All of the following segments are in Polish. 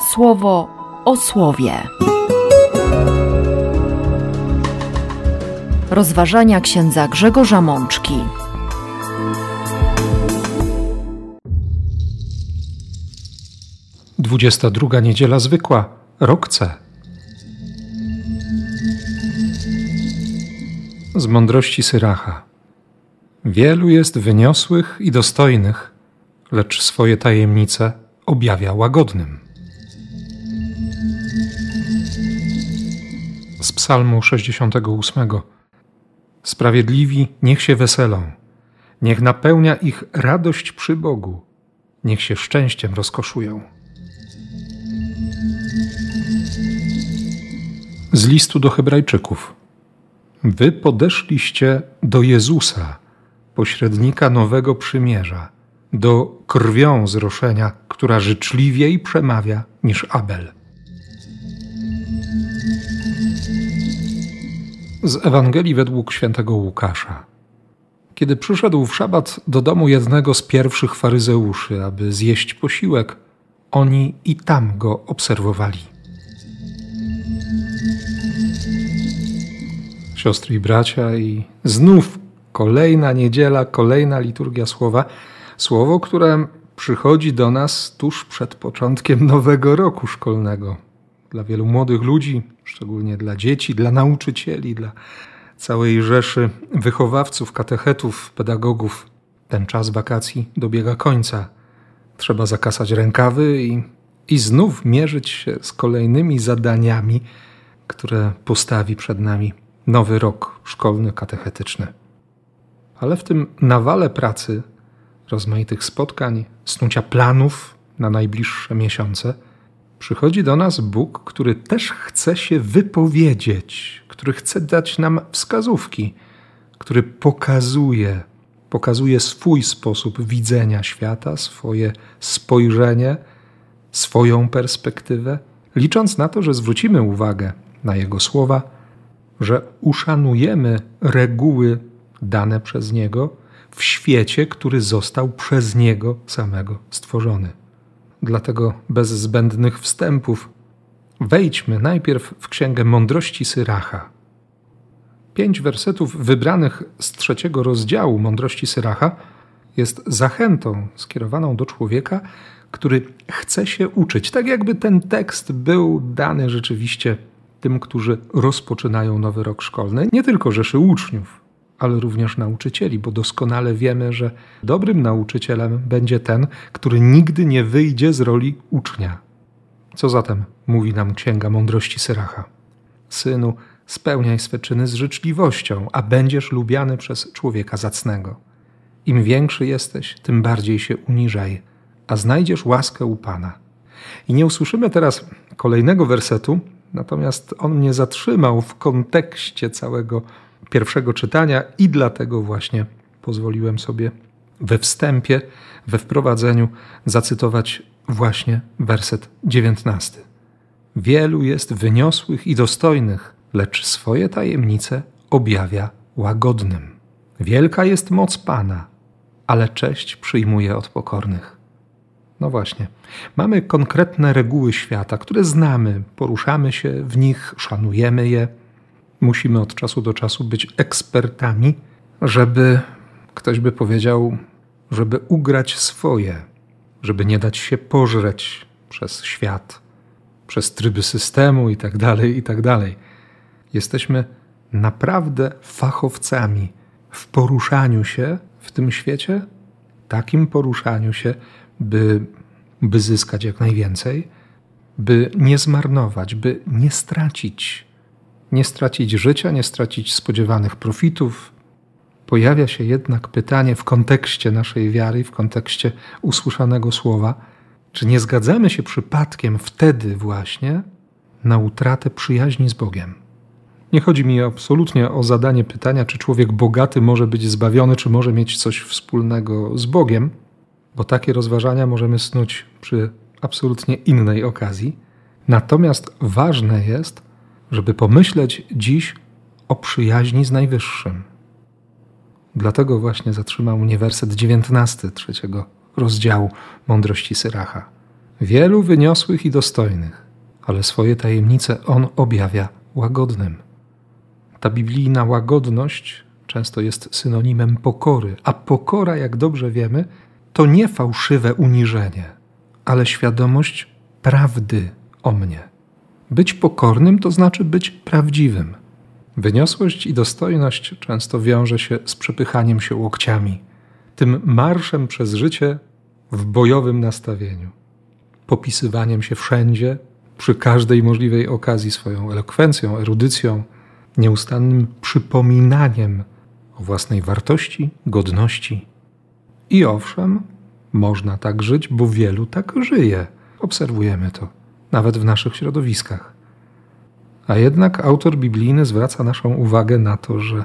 słowo o słowie. Rozważania księdza Grzegorza Mączki. Dwudziesta druga niedziela zwykła, rok. Z mądrości Syracha. Wielu jest wyniosłych i dostojnych, lecz swoje tajemnice objawia łagodnym. Z Psalmu 68. Sprawiedliwi niech się weselą, niech napełnia ich radość przy Bogu, niech się szczęściem rozkoszują. Z listu do Hebrajczyków. Wy podeszliście do Jezusa, pośrednika nowego przymierza, do krwią zroszenia, która życzliwiej przemawia niż Abel. Z Ewangelii według świętego Łukasza. Kiedy przyszedł w szabat do domu jednego z pierwszych faryzeuszy, aby zjeść posiłek, oni i tam go obserwowali. Siostry i bracia, i znów kolejna niedziela, kolejna liturgia słowa. Słowo, które przychodzi do nas tuż przed początkiem nowego roku szkolnego. Dla wielu młodych ludzi, szczególnie dla dzieci, dla nauczycieli, dla całej rzeszy wychowawców, katechetów, pedagogów, ten czas wakacji dobiega końca. Trzeba zakasać rękawy i, i znów mierzyć się z kolejnymi zadaniami, które postawi przed nami nowy rok szkolny, katechetyczny. Ale w tym nawale pracy, rozmaitych spotkań, snucia planów na najbliższe miesiące, przychodzi do nas Bóg, który też chce się wypowiedzieć, który chce dać nam wskazówki, który pokazuje, pokazuje swój sposób widzenia świata, swoje spojrzenie, swoją perspektywę, licząc na to, że zwrócimy uwagę na Jego słowa, że uszanujemy reguły dane przez Niego w świecie, który został przez Niego samego stworzony. Dlatego bez zbędnych wstępów wejdźmy najpierw w Księgę Mądrości Syracha. Pięć wersetów wybranych z trzeciego rozdziału Mądrości Syracha jest zachętą skierowaną do człowieka, który chce się uczyć, tak jakby ten tekst był dany rzeczywiście tym, którzy rozpoczynają nowy rok szkolny, nie tylko rzeszy uczniów, ale również nauczycieli, bo doskonale wiemy, że dobrym nauczycielem będzie ten, który nigdy nie wyjdzie z roli ucznia. Co zatem mówi nam Księga Mądrości Syracha? Synu, spełniaj swe czyny z życzliwością, a będziesz lubiany przez człowieka zacnego. Im większy jesteś, tym bardziej się uniżaj, a znajdziesz łaskę u Pana. I nie usłyszymy teraz kolejnego wersetu, natomiast on mnie zatrzymał w kontekście całego pierwszego czytania i dlatego właśnie pozwoliłem sobie we wstępie, we wprowadzeniu zacytować właśnie werset dziewiętnasty. Wielu jest wyniosłych i dostojnych, lecz swoje tajemnice objawia łagodnym. Wielka jest moc Pana, ale cześć przyjmuje od pokornych. No właśnie, mamy konkretne reguły świata, które znamy, poruszamy się w nich, szanujemy je musimy od czasu do czasu być ekspertami, żeby ktoś by powiedział, żeby ugrać swoje, żeby nie dać się pożreć przez świat, przez tryby systemu itd., tak itd. Tak Jesteśmy naprawdę fachowcami w poruszaniu się w tym świecie, takim poruszaniu się, by, by zyskać jak najwięcej, by nie zmarnować, by nie stracić nie stracić życia, nie stracić spodziewanych profitów. Pojawia się jednak pytanie w kontekście naszej wiary, w kontekście usłyszanego słowa, czy nie zgadzamy się przypadkiem wtedy właśnie na utratę przyjaźni z Bogiem. Nie chodzi mi absolutnie o zadanie pytania, czy człowiek bogaty może być zbawiony, czy może mieć coś wspólnego z Bogiem, bo takie rozważania możemy snuć przy absolutnie innej okazji. Natomiast ważne jest, żeby pomyśleć dziś o przyjaźni z Najwyższym. Dlatego właśnie zatrzymał mnie werset dziewiętnasty trzeciego rozdziału Mądrości Syracha. wielu wyniosłych i dostojnych, ale swoje tajemnice On objawia łagodnym. Ta biblijna łagodność często jest synonimem pokory, a pokora, jak dobrze wiemy, to nie fałszywe uniżenie, ale świadomość prawdy o mnie. Być pokornym to znaczy być prawdziwym. Wyniosłość i dostojność często wiąże się z przepychaniem się łokciami, tym marszem przez życie w bojowym nastawieniu, popisywaniem się wszędzie, przy każdej możliwej okazji swoją elokwencją, erudycją, nieustannym przypominaniem o własnej wartości, godności. I owszem, można tak żyć, bo wielu tak żyje. Obserwujemy to, nawet w naszych środowiskach. A jednak autor biblijny zwraca naszą uwagę na to, że,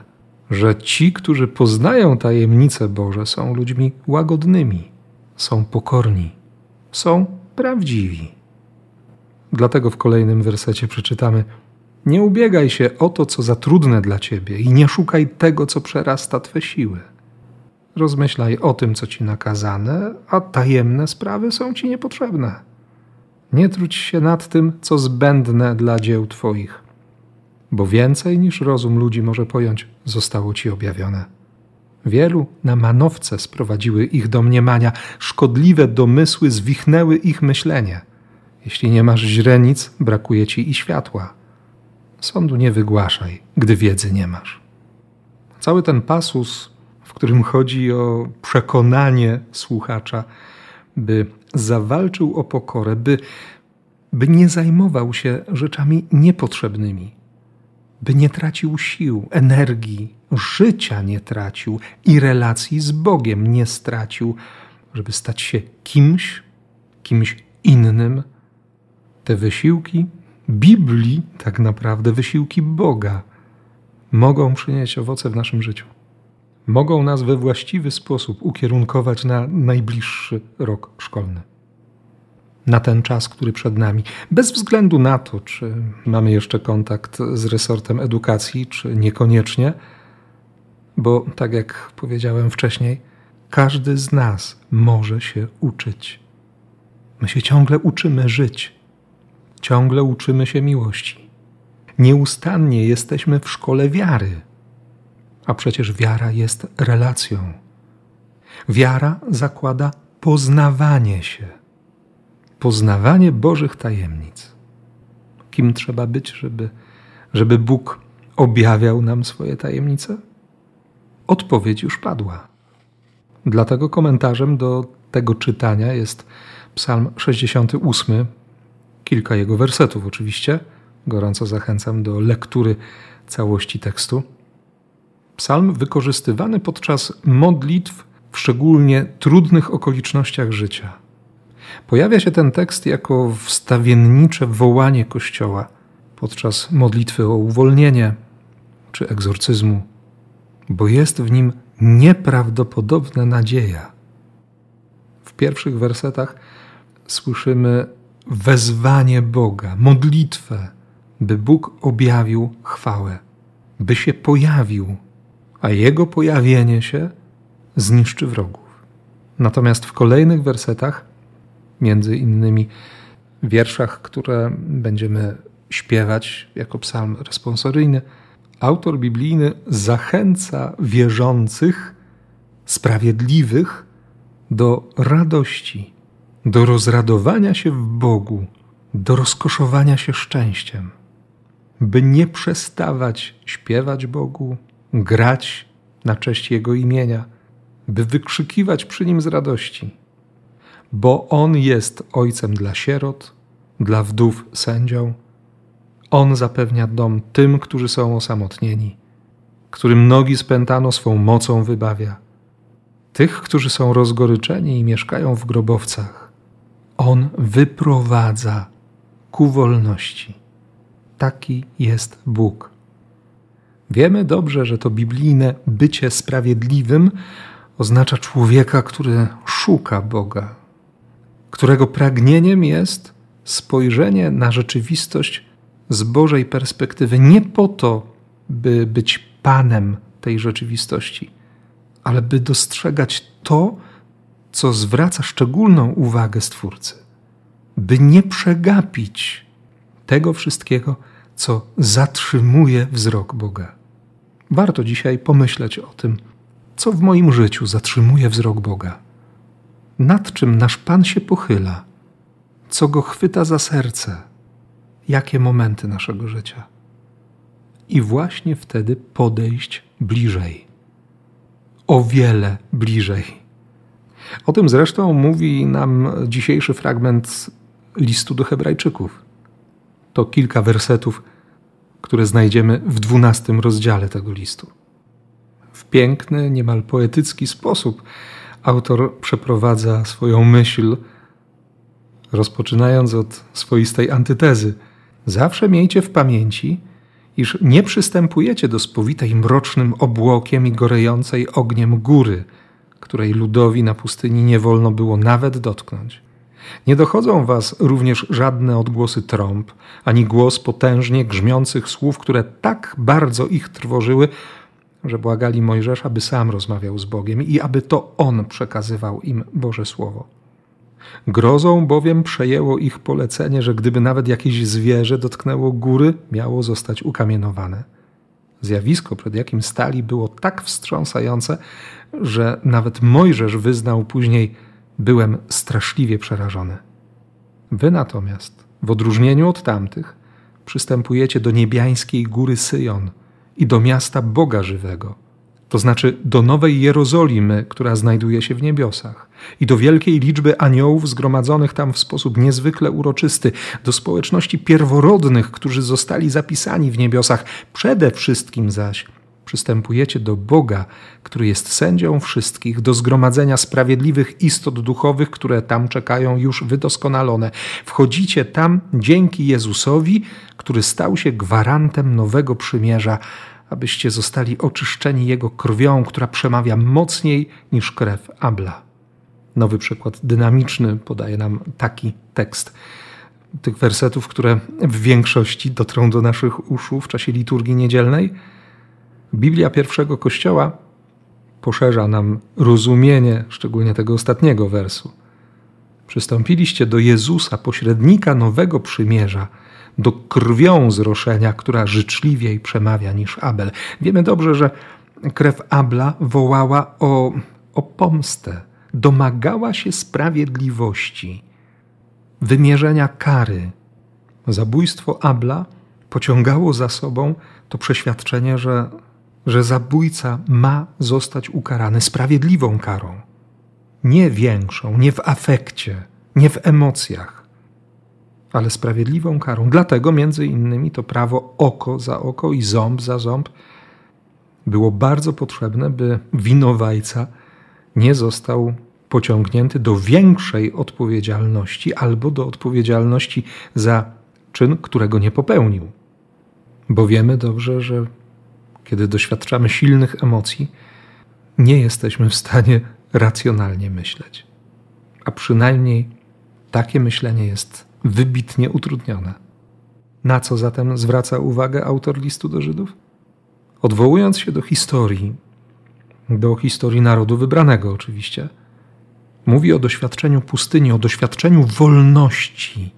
że ci, którzy poznają tajemnice Boże, są ludźmi łagodnymi, są pokorni, są prawdziwi. Dlatego w kolejnym wersecie przeczytamy: Nie ubiegaj się o to, co za trudne dla ciebie, i nie szukaj tego, co przerasta twe siły. Rozmyślaj o tym, co ci nakazane, a tajemne sprawy są ci niepotrzebne. Nie trudź się nad tym, co zbędne dla dzieł twoich, bo więcej niż rozum ludzi może pojąć, zostało ci objawione. Wielu na manowce sprowadziły ich do mniemania, szkodliwe domysły zwichnęły ich myślenie. Jeśli nie masz źrenic, brakuje ci i światła. Sądu nie wygłaszaj, gdy wiedzy nie masz. Cały ten pasus, w którym chodzi o przekonanie słuchacza, by zawalczył o pokorę, by, by nie zajmował się rzeczami niepotrzebnymi, by nie tracił sił, energii, życia nie tracił i relacji z Bogiem nie stracił, żeby stać się kimś, kimś innym. Te wysiłki Biblii, tak naprawdę wysiłki Boga, mogą przynieść owoce w naszym życiu. Mogą nas we właściwy sposób ukierunkować na najbliższy rok szkolny. Na ten czas, który przed nami, bez względu na to, czy mamy jeszcze kontakt z resortem edukacji, czy niekoniecznie, bo tak jak powiedziałem wcześniej, każdy z nas może się uczyć. My się ciągle uczymy żyć, ciągle uczymy się miłości. Nieustannie jesteśmy w szkole wiary, a przecież wiara jest relacją. Wiara zakłada poznawanie się, poznawanie Bożych tajemnic. Kim trzeba być, żeby, żeby Bóg objawiał nam swoje tajemnice? Odpowiedź już padła. Dlatego komentarzem do tego czytania jest Psalm 68, kilka jego wersetów oczywiście. Gorąco zachęcam do lektury całości tekstu. Psalm wykorzystywany podczas modlitw w szczególnie trudnych okolicznościach życia. Pojawia się ten tekst jako wstawiennicze wołanie Kościoła podczas modlitwy o uwolnienie czy egzorcyzmu bo jest w nim nieprawdopodobna nadzieja. W pierwszych wersetach słyszymy wezwanie Boga, modlitwę, by Bóg objawił chwałę, by się pojawił, a Jego pojawienie się zniszczy wrogów. Natomiast w kolejnych wersetach, między innymi wierszach, które będziemy śpiewać jako psalm responsoryjny, autor biblijny zachęca wierzących, sprawiedliwych do radości, do rozradowania się w Bogu, do rozkoszowania się szczęściem, by nie przestawać śpiewać Bogu, grać na cześć Jego imienia, by wykrzykiwać przy Nim z radości, bo On jest Ojcem dla sierot, dla wdów sędzią, on zapewnia dom tym, którzy są osamotnieni, którym nogi spętano swą mocą wybawia. Tych, którzy są rozgoryczeni i mieszkają w grobowcach, On wyprowadza ku wolności. Taki jest Bóg. Wiemy dobrze, że to biblijne bycie sprawiedliwym oznacza człowieka, który szuka Boga, którego pragnieniem jest spojrzenie na rzeczywistość z Bożej perspektywy nie po to, by być panem tej rzeczywistości, ale by dostrzegać to, co zwraca szczególną uwagę Stwórcy. by nie przegapić tego wszystkiego, co zatrzymuje wzrok Boga. Warto dzisiaj pomyśleć o tym, co w moim życiu zatrzymuje wzrok Boga, nad czym nasz Pan się pochyla, co go chwyta za serce, jakie momenty naszego życia. I właśnie wtedy podejść bliżej, o wiele bliżej. O tym zresztą mówi nam dzisiejszy fragment listu do Hebrajczyków. To kilka wersetów, które znajdziemy w dwunastym rozdziale tego listu. W piękny, niemal poetycki sposób autor przeprowadza swoją myśl, rozpoczynając od swoistej antytezy. Zawsze miejcie w pamięci, iż nie przystępujecie do spowitej mrocznym obłokiem i gorejącej ogniem góry, której ludowi na pustyni nie wolno było nawet dotknąć. Nie dochodzą was również żadne odgłosy trąb, ani głos potężnie grzmiących słów, które tak bardzo ich trwożyły, że błagali Mojżesza, aby sam rozmawiał z Bogiem i aby to On przekazywał im Boże Słowo. Grozą bowiem przejęło ich polecenie, że gdyby nawet jakieś zwierzę dotknęło góry, miało zostać ukamienowane. Zjawisko, przed jakim stali, było tak wstrząsające, że nawet Mojżesz wyznał później: Byłem straszliwie przerażony. Wy natomiast, w odróżnieniu od tamtych, przystępujecie do niebiańskiej góry Syjon i do miasta Boga żywego to znaczy do Nowej Jerozolimy, która znajduje się w niebiosach, i do wielkiej liczby aniołów zgromadzonych tam w sposób niezwykle uroczysty, do społeczności pierworodnych, którzy zostali zapisani w niebiosach. Przede wszystkim zaś przystępujecie do Boga, który jest sędzią wszystkich, do zgromadzenia sprawiedliwych istot duchowych, które tam czekają już wydoskonalone. Wchodzicie tam dzięki Jezusowi, który stał się gwarantem nowego przymierza abyście zostali oczyszczeni Jego krwią, która przemawia mocniej niż krew Abla. Nowy przykład dynamiczny podaje nam taki tekst tych wersetów, które w większości dotrą do naszych uszu w czasie liturgii niedzielnej. Biblia pierwszego Kościoła poszerza nam rozumienie, szczególnie tego ostatniego wersu. Przystąpiliście do Jezusa, pośrednika nowego przymierza, do krwią zroszenia, która życzliwiej przemawia niż Abel. Wiemy dobrze, że krew Abla wołała o, o pomstę, domagała się sprawiedliwości, wymierzenia kary. Zabójstwo Abla pociągało za sobą to przeświadczenie, że, że zabójca ma zostać ukarany sprawiedliwą karą. Nie większą, nie w afekcie, nie w emocjach ale sprawiedliwą karą. Dlatego między innymi to prawo oko za oko i ząb za ząb było bardzo potrzebne, by winowajca nie został pociągnięty do większej odpowiedzialności albo do odpowiedzialności za czyn, którego nie popełnił. Bo wiemy dobrze, że kiedy doświadczamy silnych emocji, nie jesteśmy w stanie racjonalnie myśleć. A przynajmniej takie myślenie jest wybitnie utrudnione. Na co zatem zwraca uwagę autor listu do Żydów? Odwołując się do historii, do historii narodu wybranego oczywiście, mówi o doświadczeniu pustyni, o doświadczeniu wolności.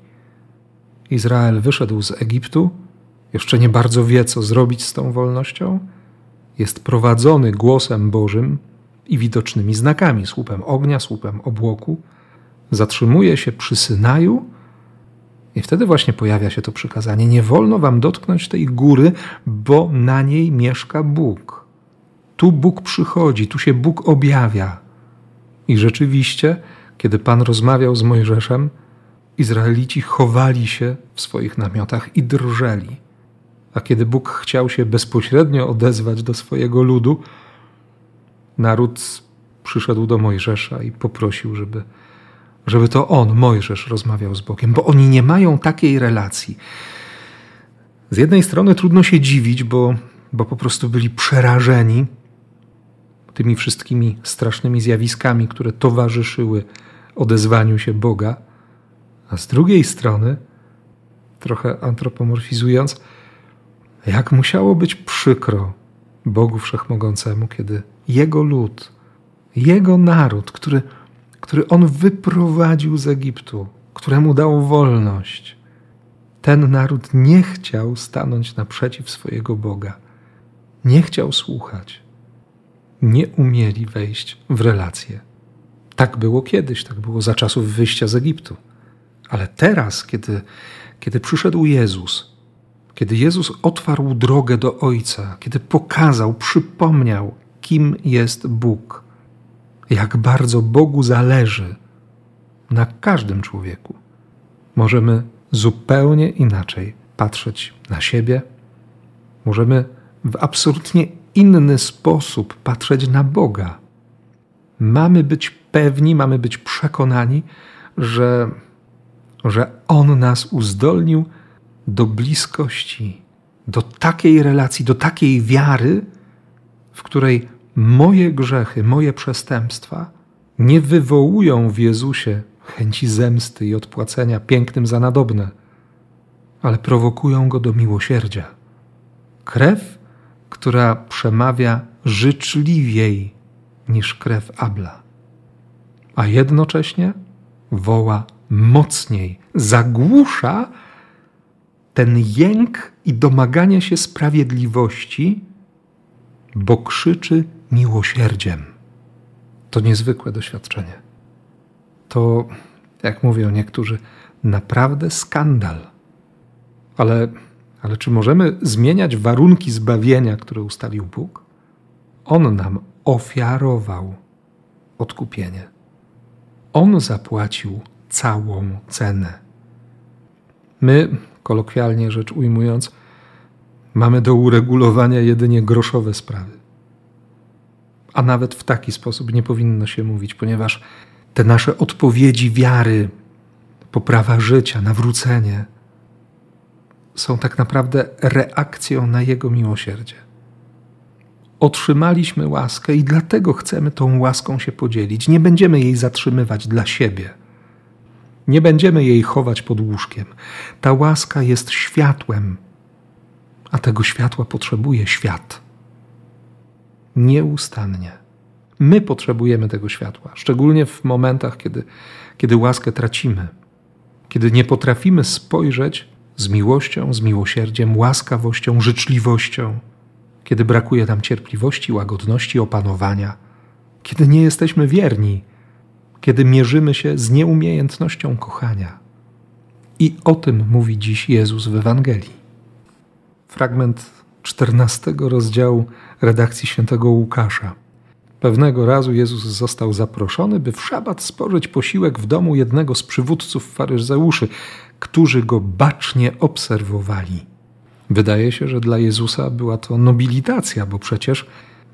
Izrael wyszedł z Egiptu, jeszcze nie bardzo wie, co zrobić z tą wolnością, jest prowadzony głosem Bożym i widocznymi znakami, słupem ognia, słupem obłoku, zatrzymuje się przy Synaju i wtedy właśnie pojawia się to przykazanie: Nie wolno wam dotknąć tej góry, bo na niej mieszka Bóg. Tu Bóg przychodzi, tu się Bóg objawia. I rzeczywiście, kiedy Pan rozmawiał z Mojżeszem, Izraelici chowali się w swoich namiotach i drżeli. A kiedy Bóg chciał się bezpośrednio odezwać do swojego ludu, naród przyszedł do Mojżesza i poprosił, żeby żeby to on, Mojżesz, rozmawiał z Bogiem, bo oni nie mają takiej relacji. Z jednej strony trudno się dziwić, bo, bo po prostu byli przerażeni tymi wszystkimi strasznymi zjawiskami, które towarzyszyły odezwaniu się Boga, a z drugiej strony, trochę antropomorfizując, jak musiało być przykro Bogu Wszechmogącemu, kiedy Jego lud, Jego naród, który który on wyprowadził z Egiptu, któremu dał wolność. Ten naród nie chciał stanąć naprzeciw swojego Boga, nie chciał słuchać, nie umieli wejść w relacje. Tak było kiedyś, tak było za czasów wyjścia z Egiptu. Ale teraz, kiedy, kiedy przyszedł Jezus, kiedy Jezus otwarł drogę do Ojca, kiedy pokazał, przypomniał, kim jest Bóg, jak bardzo Bogu zależy na każdym człowieku, możemy zupełnie inaczej patrzeć na siebie, możemy w absolutnie inny sposób patrzeć na Boga. Mamy być pewni, mamy być przekonani, że, że On nas uzdolnił do bliskości, do takiej relacji, do takiej wiary, w której moje grzechy, moje przestępstwa nie wywołują w Jezusie chęci zemsty i odpłacenia pięknym za nadobne, ale prowokują go do miłosierdzia. Krew, która przemawia życzliwiej niż krew Abla, a jednocześnie woła mocniej, zagłusza ten jęk i domaganie się sprawiedliwości, bo krzyczy miłosierdziem. To niezwykłe doświadczenie. To, jak mówią niektórzy, naprawdę skandal. Ale, ale czy możemy zmieniać warunki zbawienia, które ustalił Bóg? On nam ofiarował odkupienie. On zapłacił całą cenę. My, kolokwialnie rzecz ujmując, mamy do uregulowania jedynie groszowe sprawy. A nawet w taki sposób nie powinno się mówić, ponieważ te nasze odpowiedzi wiary, poprawa życia, nawrócenie są tak naprawdę reakcją na Jego miłosierdzie. Otrzymaliśmy łaskę i dlatego chcemy tą łaską się podzielić. Nie będziemy jej zatrzymywać dla siebie. Nie będziemy jej chować pod łóżkiem. Ta łaska jest światłem, a tego światła potrzebuje świat. Nieustannie. My potrzebujemy tego światła, szczególnie w momentach, kiedy, kiedy łaskę tracimy, kiedy nie potrafimy spojrzeć z miłością, z miłosierdziem, łaskawością, życzliwością, kiedy brakuje nam cierpliwości, łagodności, opanowania, kiedy nie jesteśmy wierni, kiedy mierzymy się z nieumiejętnością kochania. I o tym mówi dziś Jezus w Ewangelii fragment 14 rozdziału redakcji świętego Łukasza. Pewnego razu Jezus został zaproszony, by w szabat spożyć posiłek w domu jednego z przywódców faryzeuszy, którzy go bacznie obserwowali. Wydaje się, że dla Jezusa była to nobilitacja, bo przecież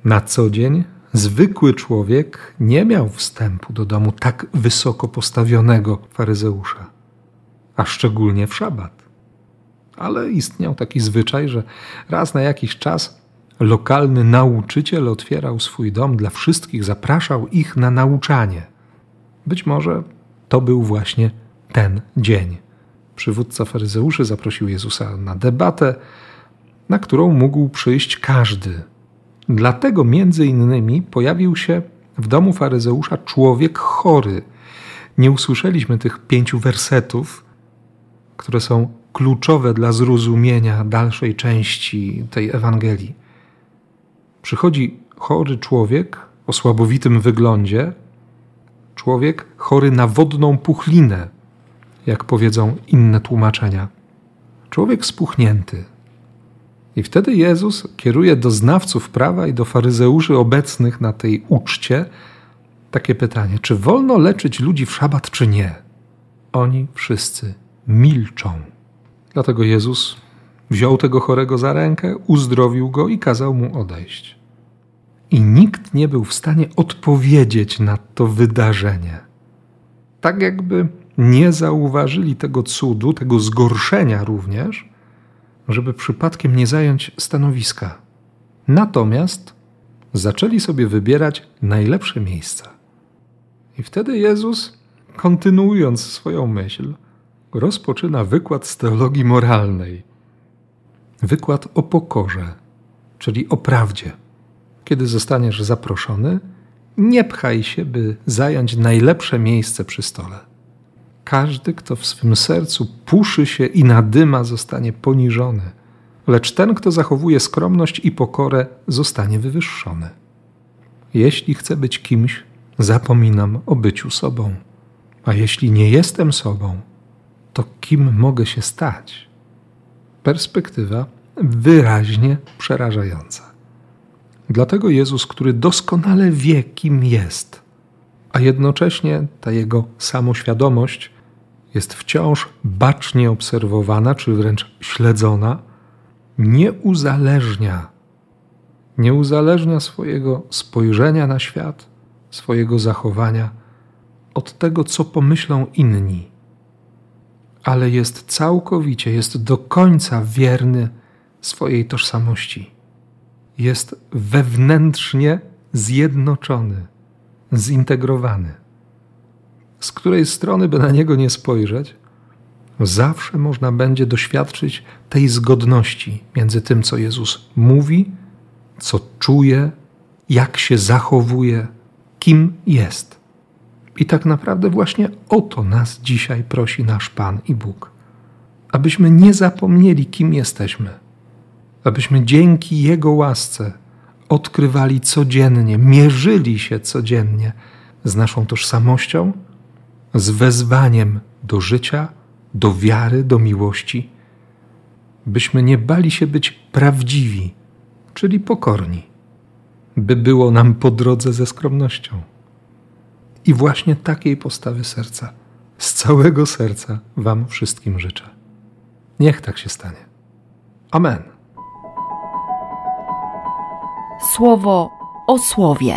na co dzień zwykły człowiek nie miał wstępu do domu tak wysoko postawionego faryzeusza, a szczególnie w szabat ale istniał taki zwyczaj, że raz na jakiś czas lokalny nauczyciel otwierał swój dom dla wszystkich, zapraszał ich na nauczanie. Być może to był właśnie ten dzień. Przywódca faryzeuszy zaprosił Jezusa na debatę, na którą mógł przyjść każdy. Dlatego między innymi pojawił się w domu faryzeusza człowiek chory. Nie usłyszeliśmy tych pięciu wersetów, które są kluczowe dla zrozumienia dalszej części tej Ewangelii. Przychodzi chory człowiek o słabowitym wyglądzie, człowiek chory na wodną puchlinę, jak powiedzą inne tłumaczenia. Człowiek spuchnięty. I wtedy Jezus kieruje do znawców prawa i do faryzeuszy obecnych na tej uczcie takie pytanie: czy wolno leczyć ludzi w szabat, czy nie? Oni wszyscy milczą. Dlatego Jezus wziął tego chorego za rękę, uzdrowił go i kazał mu odejść. I nikt nie był w stanie odpowiedzieć na to wydarzenie. Tak jakby nie zauważyli tego cudu, tego zgorszenia również, żeby przypadkiem nie zająć stanowiska. Natomiast zaczęli sobie wybierać najlepsze miejsca. I wtedy Jezus, kontynuując swoją myśl, rozpoczyna wykład z teologii moralnej. Wykład o pokorze, czyli o prawdzie. Kiedy zostaniesz zaproszony, nie pchaj się, by zająć najlepsze miejsce przy stole. Każdy, kto w swym sercu puszy się i nadyma, zostanie poniżony, lecz ten, kto zachowuje skromność i pokorę, zostanie wywyższony. Jeśli chcę być kimś, zapominam o byciu sobą. A jeśli nie jestem sobą, to kim mogę się stać? Perspektywa wyraźnie przerażająca. Dlatego Jezus, który doskonale wie, kim jest, a jednocześnie ta jego samoświadomość jest wciąż bacznie obserwowana, czy wręcz śledzona, nie uzależnia, nie uzależnia swojego spojrzenia na świat, swojego zachowania od tego, co pomyślą inni, ale jest całkowicie, jest do końca wierny swojej tożsamości. Jest wewnętrznie zjednoczony, zintegrowany. Z której strony by na niego nie spojrzeć, zawsze można będzie doświadczyć tej zgodności między tym, co Jezus mówi, co czuje, jak się zachowuje, kim jest. I tak naprawdę właśnie o to nas dzisiaj prosi nasz Pan i Bóg. Abyśmy nie zapomnieli, kim jesteśmy. Abyśmy dzięki Jego łasce odkrywali codziennie, mierzyli się codziennie z naszą tożsamością, z wezwaniem do życia, do wiary, do miłości, byśmy nie bali się być prawdziwi, czyli pokorni, by było nam po drodze ze skromnością. I właśnie takiej postawy serca, z całego serca Wam wszystkim życzę. Niech tak się stanie. Amen. Słowo o słowie.